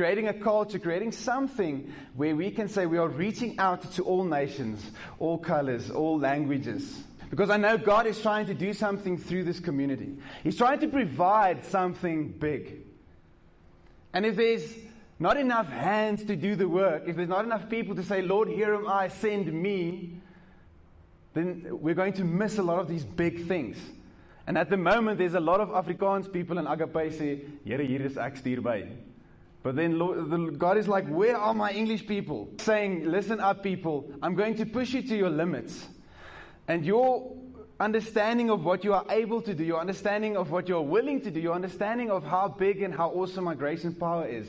creating a culture, creating something where we can say we are reaching out to all nations, all colors, all languages. Because I know God is trying to do something through this community. He's trying to provide something big. And if there's not enough hands to do the work, if there's not enough people to say, Lord, here am I, send me, then we're going to miss a lot of these big things. And at the moment, there's a lot of Afrikaans people in Agape say, Here, hier is ek stuur by. But then Lord, God is like, Where are my English people? Saying, Listen up, people. I'm going to push you to your limits. And your understanding of what you are able to do, your understanding of what you're willing to do, your understanding of how big and how awesome my grace and power is,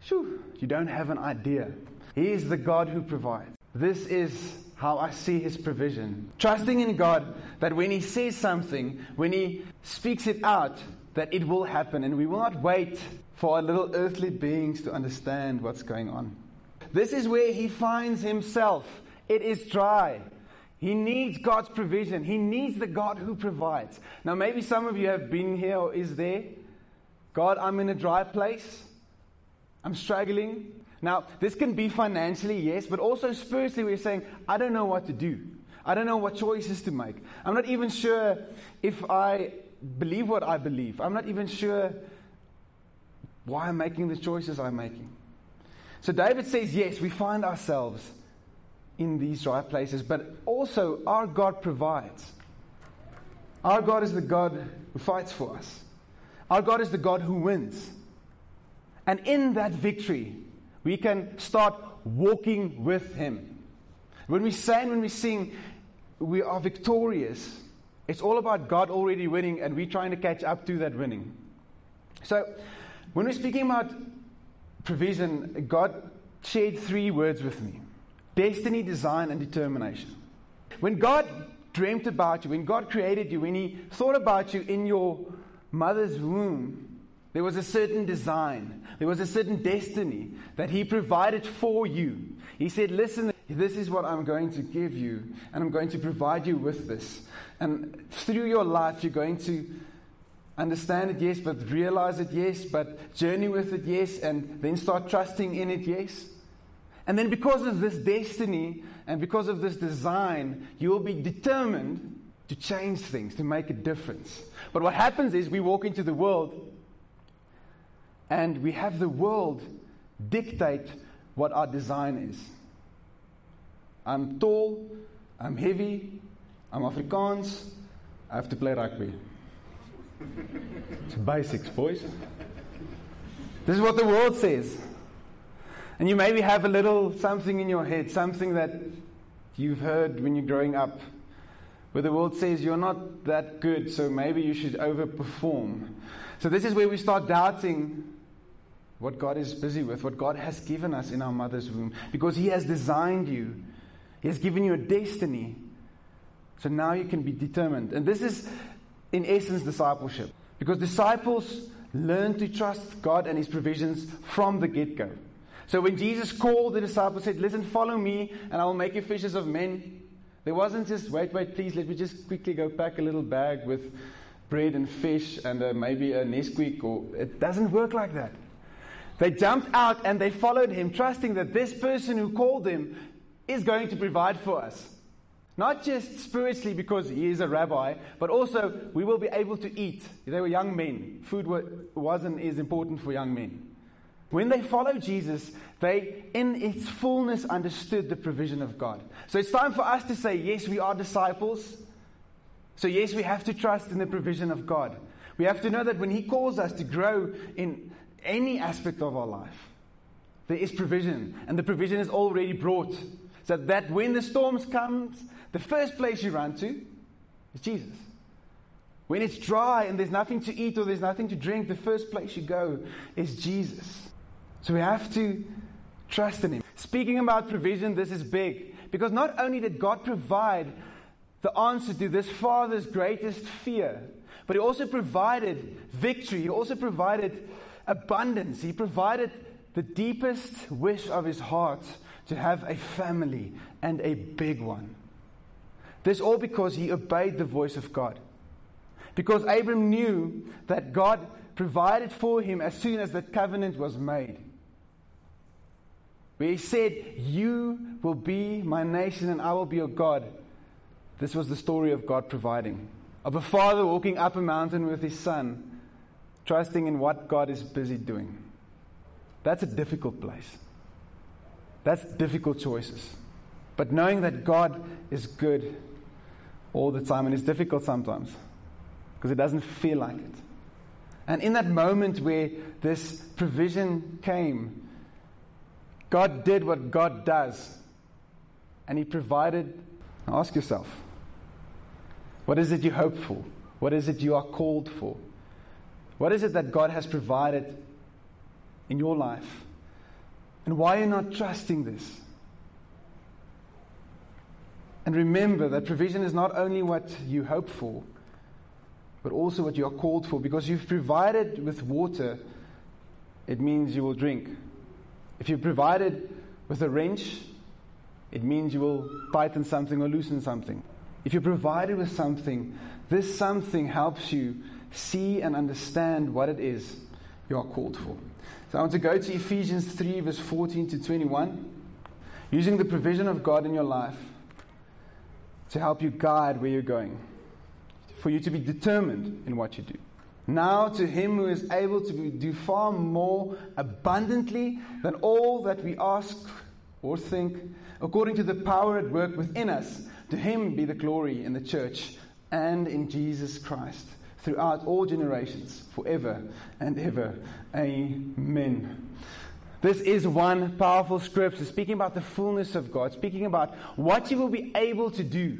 shoo, you don't have an idea. He is the God who provides. This is how I see his provision. Trusting in God that when he says something, when he speaks it out, that it will happen, and we will not wait for our little earthly beings to understand what's going on. This is where he finds himself. It is dry. He needs God's provision. He needs the God who provides. Now, maybe some of you have been here or is there. God, I'm in a dry place. I'm struggling. Now, this can be financially, yes, but also spiritually, we're saying, I don't know what to do. I don't know what choices to make. I'm not even sure if I believe what I believe. I'm not even sure why I'm making the choices I'm making. So David says, yes, we find ourselves in these dry places, but also our God provides. Our God is the God who fights for us. Our God is the God who wins. And in that victory, we can start walking with Him. When we say and when we sing, we are victorious. It's all about God already winning and we trying to catch up to that winning. So, when we're speaking about provision, God shared three words with me destiny, design, and determination. When God dreamt about you, when God created you, when He thought about you in your mother's womb, there was a certain design, there was a certain destiny that He provided for you. He said, Listen, this is what I'm going to give you, and I'm going to provide you with this. And through your life, you're going to understand it, yes, but realize it, yes, but journey with it, yes, and then start trusting in it, yes. And then, because of this destiny and because of this design, you will be determined to change things, to make a difference. But what happens is we walk into the world and we have the world dictate what our design is. I'm tall, I'm heavy, I'm Afrikaans, I have to play rugby. It's basics, boys. This is what the world says. And you maybe have a little something in your head, something that you've heard when you're growing up, where the world says you're not that good, so maybe you should overperform. So, this is where we start doubting what God is busy with, what God has given us in our mother's womb, because He has designed you, He has given you a destiny. So now you can be determined. And this is, in essence, discipleship. Because disciples learn to trust God and His provisions from the get go. So when Jesus called the disciples, said, Listen, follow me, and I will make you fishers of men. There wasn't just, wait, wait, please, let me just quickly go pack a little bag with bread and fish and uh, maybe a Nesquik. Or, it doesn't work like that. They jumped out and they followed him, trusting that this person who called them is going to provide for us. Not just spiritually because he is a rabbi, but also we will be able to eat. They were young men. Food wasn't as important for young men. When they followed Jesus, they, in its fullness, understood the provision of God. So it's time for us to say, yes, we are disciples. So, yes, we have to trust in the provision of God. We have to know that when He calls us to grow in any aspect of our life, there is provision, and the provision is already brought. So that when the storms come, the first place you run to is Jesus. When it's dry and there's nothing to eat or there's nothing to drink, the first place you go is Jesus. So we have to trust in Him. Speaking about provision, this is big because not only did God provide the answer to this father's greatest fear, but He also provided victory. He also provided abundance. He provided the deepest wish of his heart to have a family and a big one. This all because he obeyed the voice of God. Because Abram knew that God provided for him as soon as the covenant was made. Where he said, You will be my nation and I will be your God. This was the story of God providing. Of a father walking up a mountain with his son, trusting in what God is busy doing. That's a difficult place. That's difficult choices. But knowing that God is good all the time, and it's difficult sometimes because it doesn't feel like it. And in that moment where this provision came, God did what God does, and He provided. Ask yourself what is it you hope for? What is it you are called for? What is it that God has provided in your life? And why are you not trusting this? And remember that provision is not only what you hope for, but also what you are called for. Because you've provided with water, it means you will drink. If you're provided with a wrench, it means you will tighten something or loosen something. If you're provided with something, this something helps you see and understand what it is you are called for. So I want to go to Ephesians 3, verse 14 to 21. Using the provision of God in your life to help you guide where you're going, for you to be determined in what you do. Now, to him who is able to do far more abundantly than all that we ask or think, according to the power at work within us, to him be the glory in the church and in Jesus Christ throughout all generations, forever and ever. Amen. This is one powerful scripture speaking about the fullness of God, speaking about what you will be able to do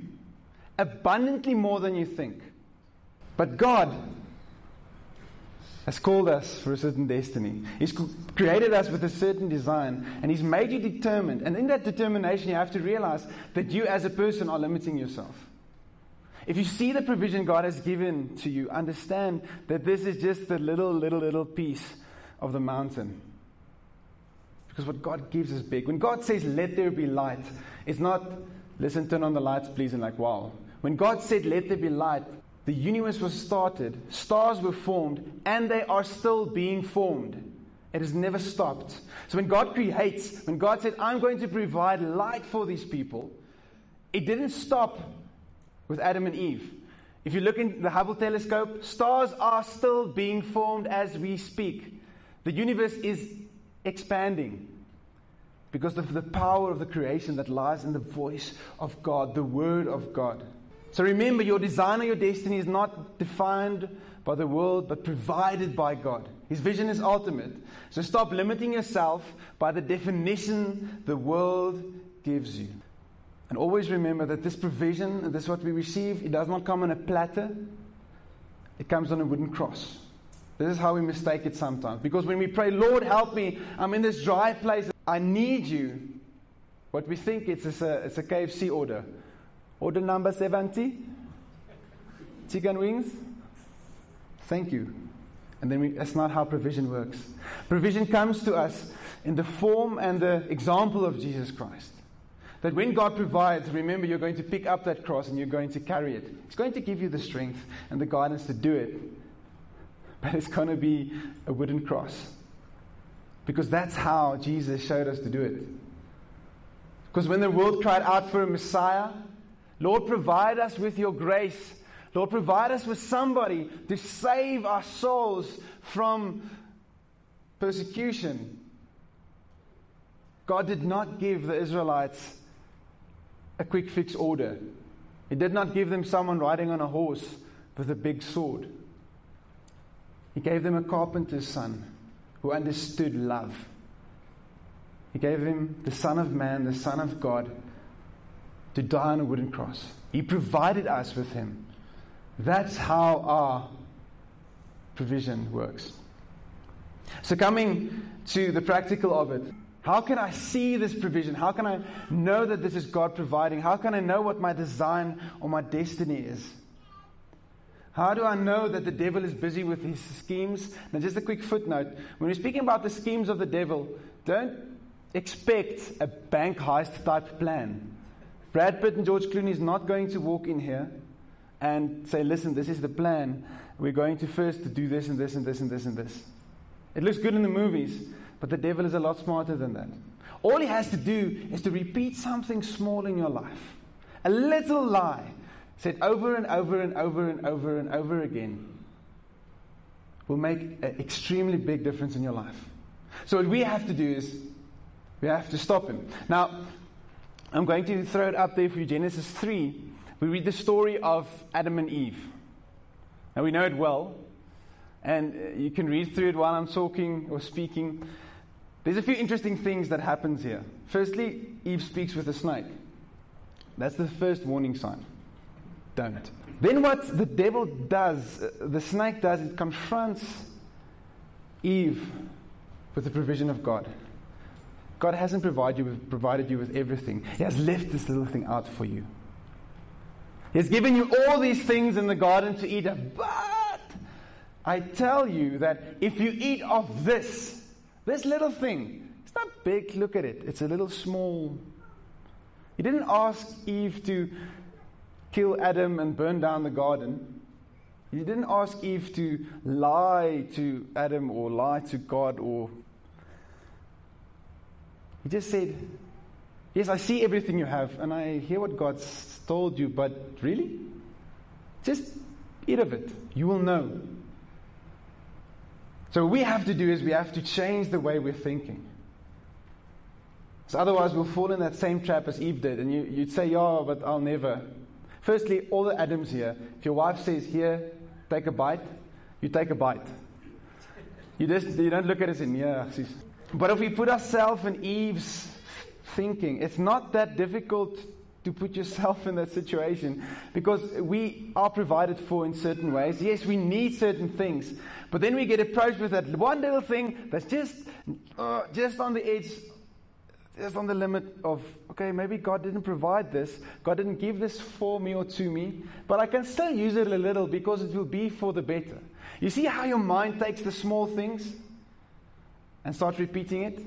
abundantly more than you think. But God has called us for a certain destiny. He's created us with a certain design, and He's made you determined. And in that determination, you have to realize that you, as a person, are limiting yourself. If you see the provision God has given to you, understand that this is just the little, little, little piece of the mountain. Because what God gives is big. When God says, let there be light, it's not, listen, turn on the lights, please, and like, wow. When God said, let there be light, the universe was started, stars were formed, and they are still being formed. It has never stopped. So when God creates, when God said, I'm going to provide light for these people, it didn't stop with Adam and Eve. If you look in the Hubble telescope, stars are still being formed as we speak. The universe is expanding because of the power of the creation that lies in the voice of God, the Word of God. So remember, your design or your destiny is not defined by the world, but provided by God. His vision is ultimate. So stop limiting yourself by the definition the world gives you. And always remember that this provision, this what we receive, it does not come on a platter, it comes on a wooden cross. This is how we mistake it sometimes. Because when we pray, Lord, help me, I'm in this dry place, I need you. What we think it's, it's, a, it's a KFC order. Order number 70 chicken wings. Thank you. And then we, that's not how provision works. Provision comes to us in the form and the example of Jesus Christ. That when God provides, remember you're going to pick up that cross and you're going to carry it. It's going to give you the strength and the guidance to do it but it's going to be a wooden cross. Because that's how Jesus showed us to do it. Because when the world cried out for a Messiah, Lord, provide us with your grace. Lord, provide us with somebody to save our souls from persecution. God did not give the Israelites a quick fix order. He did not give them someone riding on a horse with a big sword. He gave them a carpenter's son who understood love. He gave him the Son of Man, the Son of God, to die on a wooden cross. He provided us with him. That's how our provision works. So, coming to the practical of it, how can I see this provision? How can I know that this is God providing? How can I know what my design or my destiny is? How do I know that the devil is busy with his schemes? Now, just a quick footnote. When we're speaking about the schemes of the devil, don't expect a bank heist type plan. Brad Pitt and George Clooney is not going to walk in here and say, listen, this is the plan. we're going to first do this and this and this and this and this. It looks good in the movies, but the devil is a lot smarter than that. All he has to do is to repeat something small in your life. A little lie said over and over and over and over and over again will make an extremely big difference in your life. So, what we have to do is we have to stop him. Now, I'm going to throw it up there for you Genesis 3. We read the story of Adam and Eve. Now, we know it well, and uh, you can read through it while I'm talking or speaking. There's a few interesting things that happens here. Firstly, Eve speaks with a snake. That's the first warning sign. Don't. Then what the devil does, uh, the snake does, it confronts Eve with the provision of God. God hasn't provided you, with, provided you with everything. He has left this little thing out for you. He has given you all these things in the garden to eat of, but I tell you that if you eat of this, this little thing, it's not big, look at it. It's a little small. He didn't ask Eve to kill Adam and burn down the garden. He didn't ask Eve to lie to Adam or lie to God or. He just said, Yes, I see everything you have and I hear what God's told you, but really? Just eat of it. You will know. So, what we have to do is we have to change the way we're thinking. So, otherwise, we'll fall in that same trap as Eve did. And you, you'd say, Yeah, but I'll never. Firstly, all the Adams here, if your wife says, Here, take a bite, you take a bite. You, just, you don't look at it and, Yeah, she's. but if we put ourselves in Eve's thinking, it's not that difficult to put yourself in that situation because we are provided for in certain ways. Yes, we need certain things, but then we get approached with that one little thing that's just, uh, just on the edge, just on the limit of, okay, maybe God didn't provide this. God didn't give this for me or to me, but I can still use it a little because it will be for the better. You see how your mind takes the small things and starts repeating it?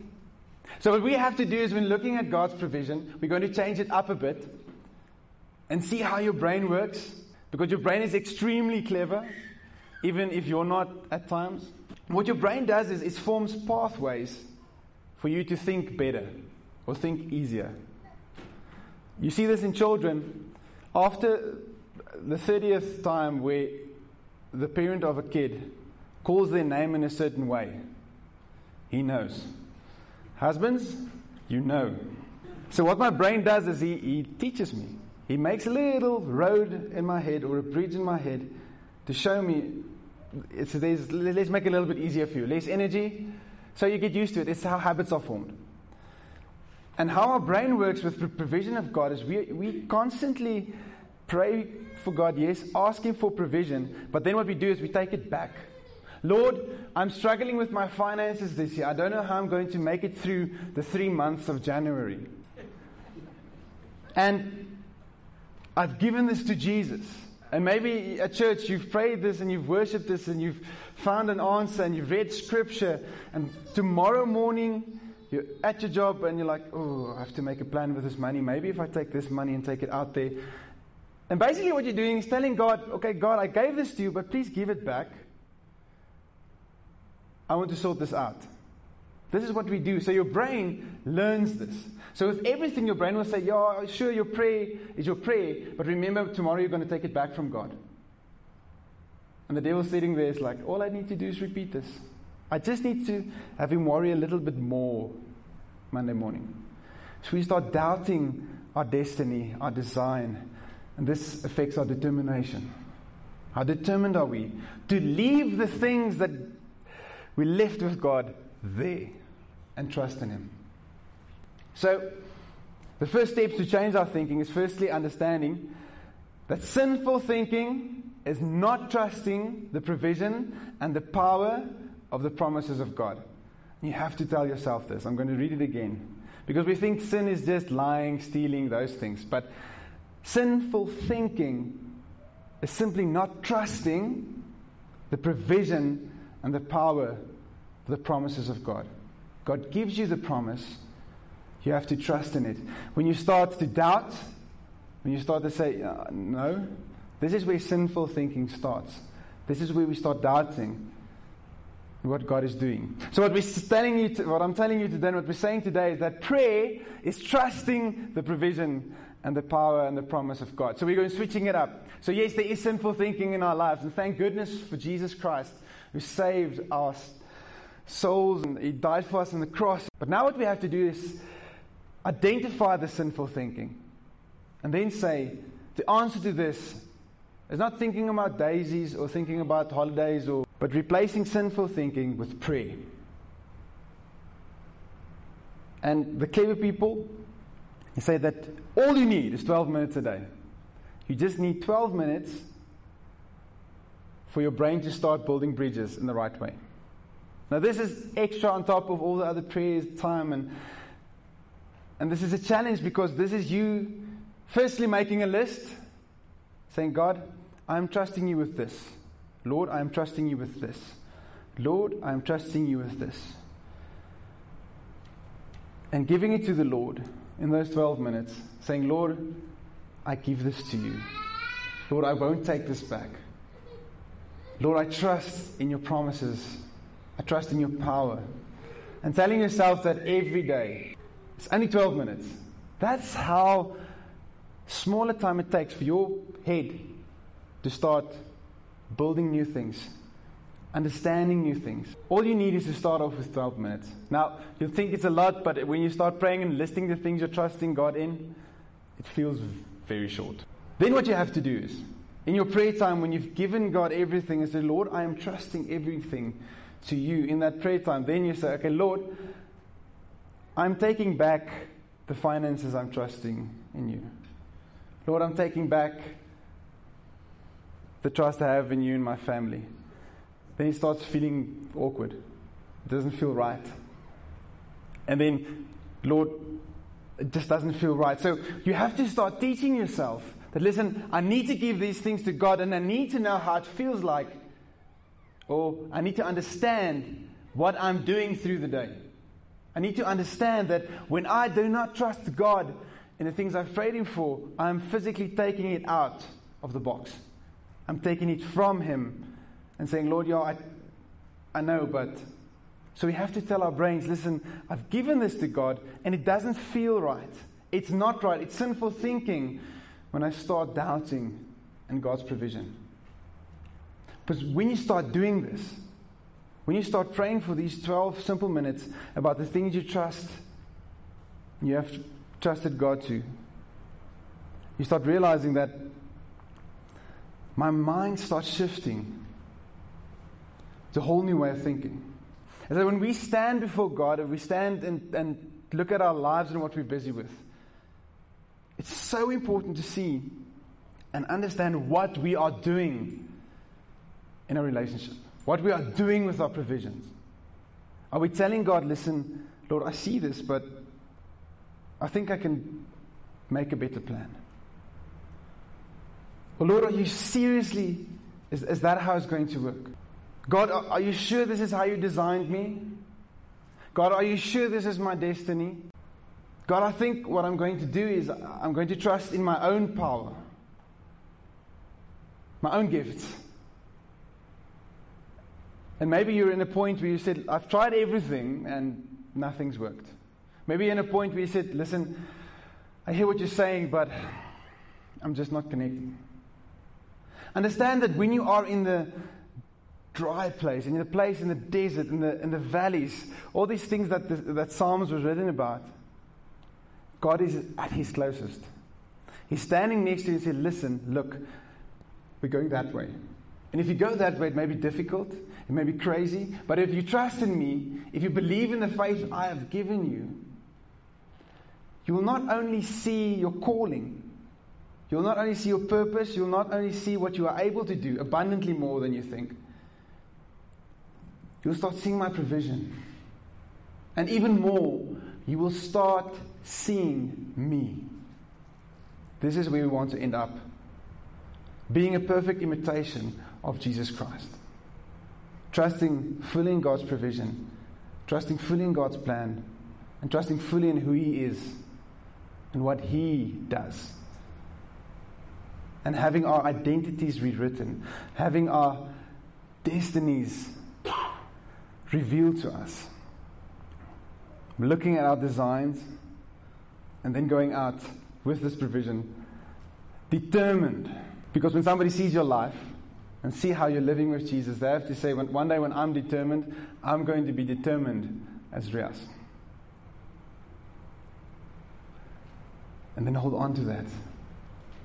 So, what we have to do is when looking at God's provision, we're going to change it up a bit and see how your brain works because your brain is extremely clever, even if you're not at times. What your brain does is it forms pathways for you to think better or think easier. You see this in children. After the 30th time where the parent of a kid calls their name in a certain way, he knows. Husbands, you know. So, what my brain does is he, he teaches me. He makes a little road in my head or a bridge in my head to show me. It's, let's make it a little bit easier for you. Less energy, so you get used to it. It's how habits are formed. And how our brain works with the provision of God is we, we constantly pray for God, yes, asking for provision, but then what we do is we take it back. Lord, I'm struggling with my finances this year. I don't know how I'm going to make it through the three months of January. And I've given this to Jesus. And maybe at church you've prayed this and you've worshipped this and you've found an answer and you've read scripture. And tomorrow morning you're at your job and you're like, oh, I have to make a plan with this money. Maybe if I take this money and take it out there. And basically what you're doing is telling God, okay, God, I gave this to you, but please give it back. I want to sort this out. This is what we do. So your brain learns this. So with everything, your brain will say, Yeah, sure, your prayer is your prayer, but remember, tomorrow you're going to take it back from God. And the devil's sitting there is like, All I need to do is repeat this. I just need to have him worry a little bit more Monday morning. So we start doubting our destiny, our design, and this affects our determination. How determined are we to leave the things that we left with God there and trust in Him. So, the first steps to change our thinking is firstly understanding that sinful thinking is not trusting the provision and the power of the promises of God. You have to tell yourself this. I'm going to read it again. Because we think sin is just lying, stealing, those things. But sinful thinking is simply not trusting the provision and the power the promises of God. God gives you the promise, you have to trust in it. When you start to doubt, when you start to say, uh, no, this is where sinful thinking starts. This is where we start doubting what God is doing. So what we're telling you, to, what I'm telling you today, and what we're saying today is that prayer is trusting the provision and the power and the promise of God. So we're going switching it up. So yes, there is sinful thinking in our lives, and thank goodness for Jesus Christ who saved our souls and He died for us on the cross. But now what we have to do is identify the sinful thinking, and then say the answer to this is not thinking about daisies or thinking about holidays or but replacing sinful thinking with prayer. And the clever people say that all you need is 12 minutes a day. You just need 12 minutes for your brain to start building bridges in the right way. Now, this is extra on top of all the other prayers, time, and, and this is a challenge because this is you firstly making a list, saying, God, I'm trusting you with this. Lord, I am trusting you with this. Lord, I am trusting you with this. And giving it to the Lord in those 12 minutes, saying, Lord, I give this to you. Lord, I won't take this back. Lord, I trust in your promises. I trust in your power. And telling yourself that every day, it's only 12 minutes. That's how small a time it takes for your head to start building new things, understanding new things. All you need is to start off with 12 minutes. Now, you'll think it's a lot, but when you start praying and listing the things you're trusting God in, it feels very short. Then what you have to do is, in your prayer time, when you've given God everything and said, Lord, I am trusting everything to you in that prayer time, then you say, okay, Lord, I'm taking back the finances I'm trusting in you. Lord, I'm taking back the trust I have in you and my family. Then he starts feeling awkward. It doesn't feel right. And then, Lord, it just doesn't feel right. So you have to start teaching yourself that, listen, I need to give these things to God and I need to know how it feels like. Or I need to understand what I'm doing through the day. I need to understand that when I do not trust God in the things I've prayed Him for, I'm physically taking it out of the box. I'm taking it from Him and saying, Lord, yeah, I, I know, but. So we have to tell our brains, listen, I've given this to God and it doesn't feel right. It's not right. It's sinful thinking when I start doubting in God's provision. Because when you start doing this, when you start praying for these 12 simple minutes about the things you trust, you have trusted God to, you start realizing that my mind starts shifting. It's a whole new way of thinking. And so when we stand before God and we stand and, and look at our lives and what we're busy with, it's so important to see and understand what we are doing in a relationship, what we are doing with our provisions. Are we telling God, listen, Lord, I see this, but I think I can make a better plan? Well, Lord, are you seriously, is, is that how it's going to work? God, are, you sure this is how you designed me? God, are you sure this is my destiny? God, I think what I'm going to do is I'm going to trust in my own power, my own gifts. And maybe you're in a point where you said, I've tried everything and nothing's worked. Maybe you're in a point where you said, Listen, I hear what you're saying, but I'm just not connecting. Understand that when you are in the dry place, in the place in the desert, in the, in the valleys, all these things that, the, that Psalms was written about, God is at his closest. He's standing next to you and says, Listen, look, we're going that way. And if you go that way, it may be difficult, it may be crazy, but if you trust in me, if you believe in the faith I have given you, you will not only see your calling, You'll not only see your purpose, you'll not only see what you are able to do abundantly more than you think. You'll start seeing my provision. And even more, you will start seeing me. This is where we want to end up. Being a perfect imitation of Jesus Christ. Trusting fully in God's provision, trusting fully in God's plan, and trusting fully in who He is and what He does and having our identities rewritten, having our destinies revealed to us. Looking at our designs and then going out with this provision, determined. Because when somebody sees your life and see how you're living with Jesus, they have to say, one day when I'm determined, I'm going to be determined as Rias. And then hold on to that.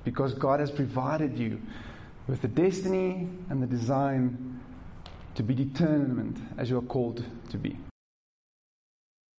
Because God has provided you with the destiny and the design to be determined as you are called to be.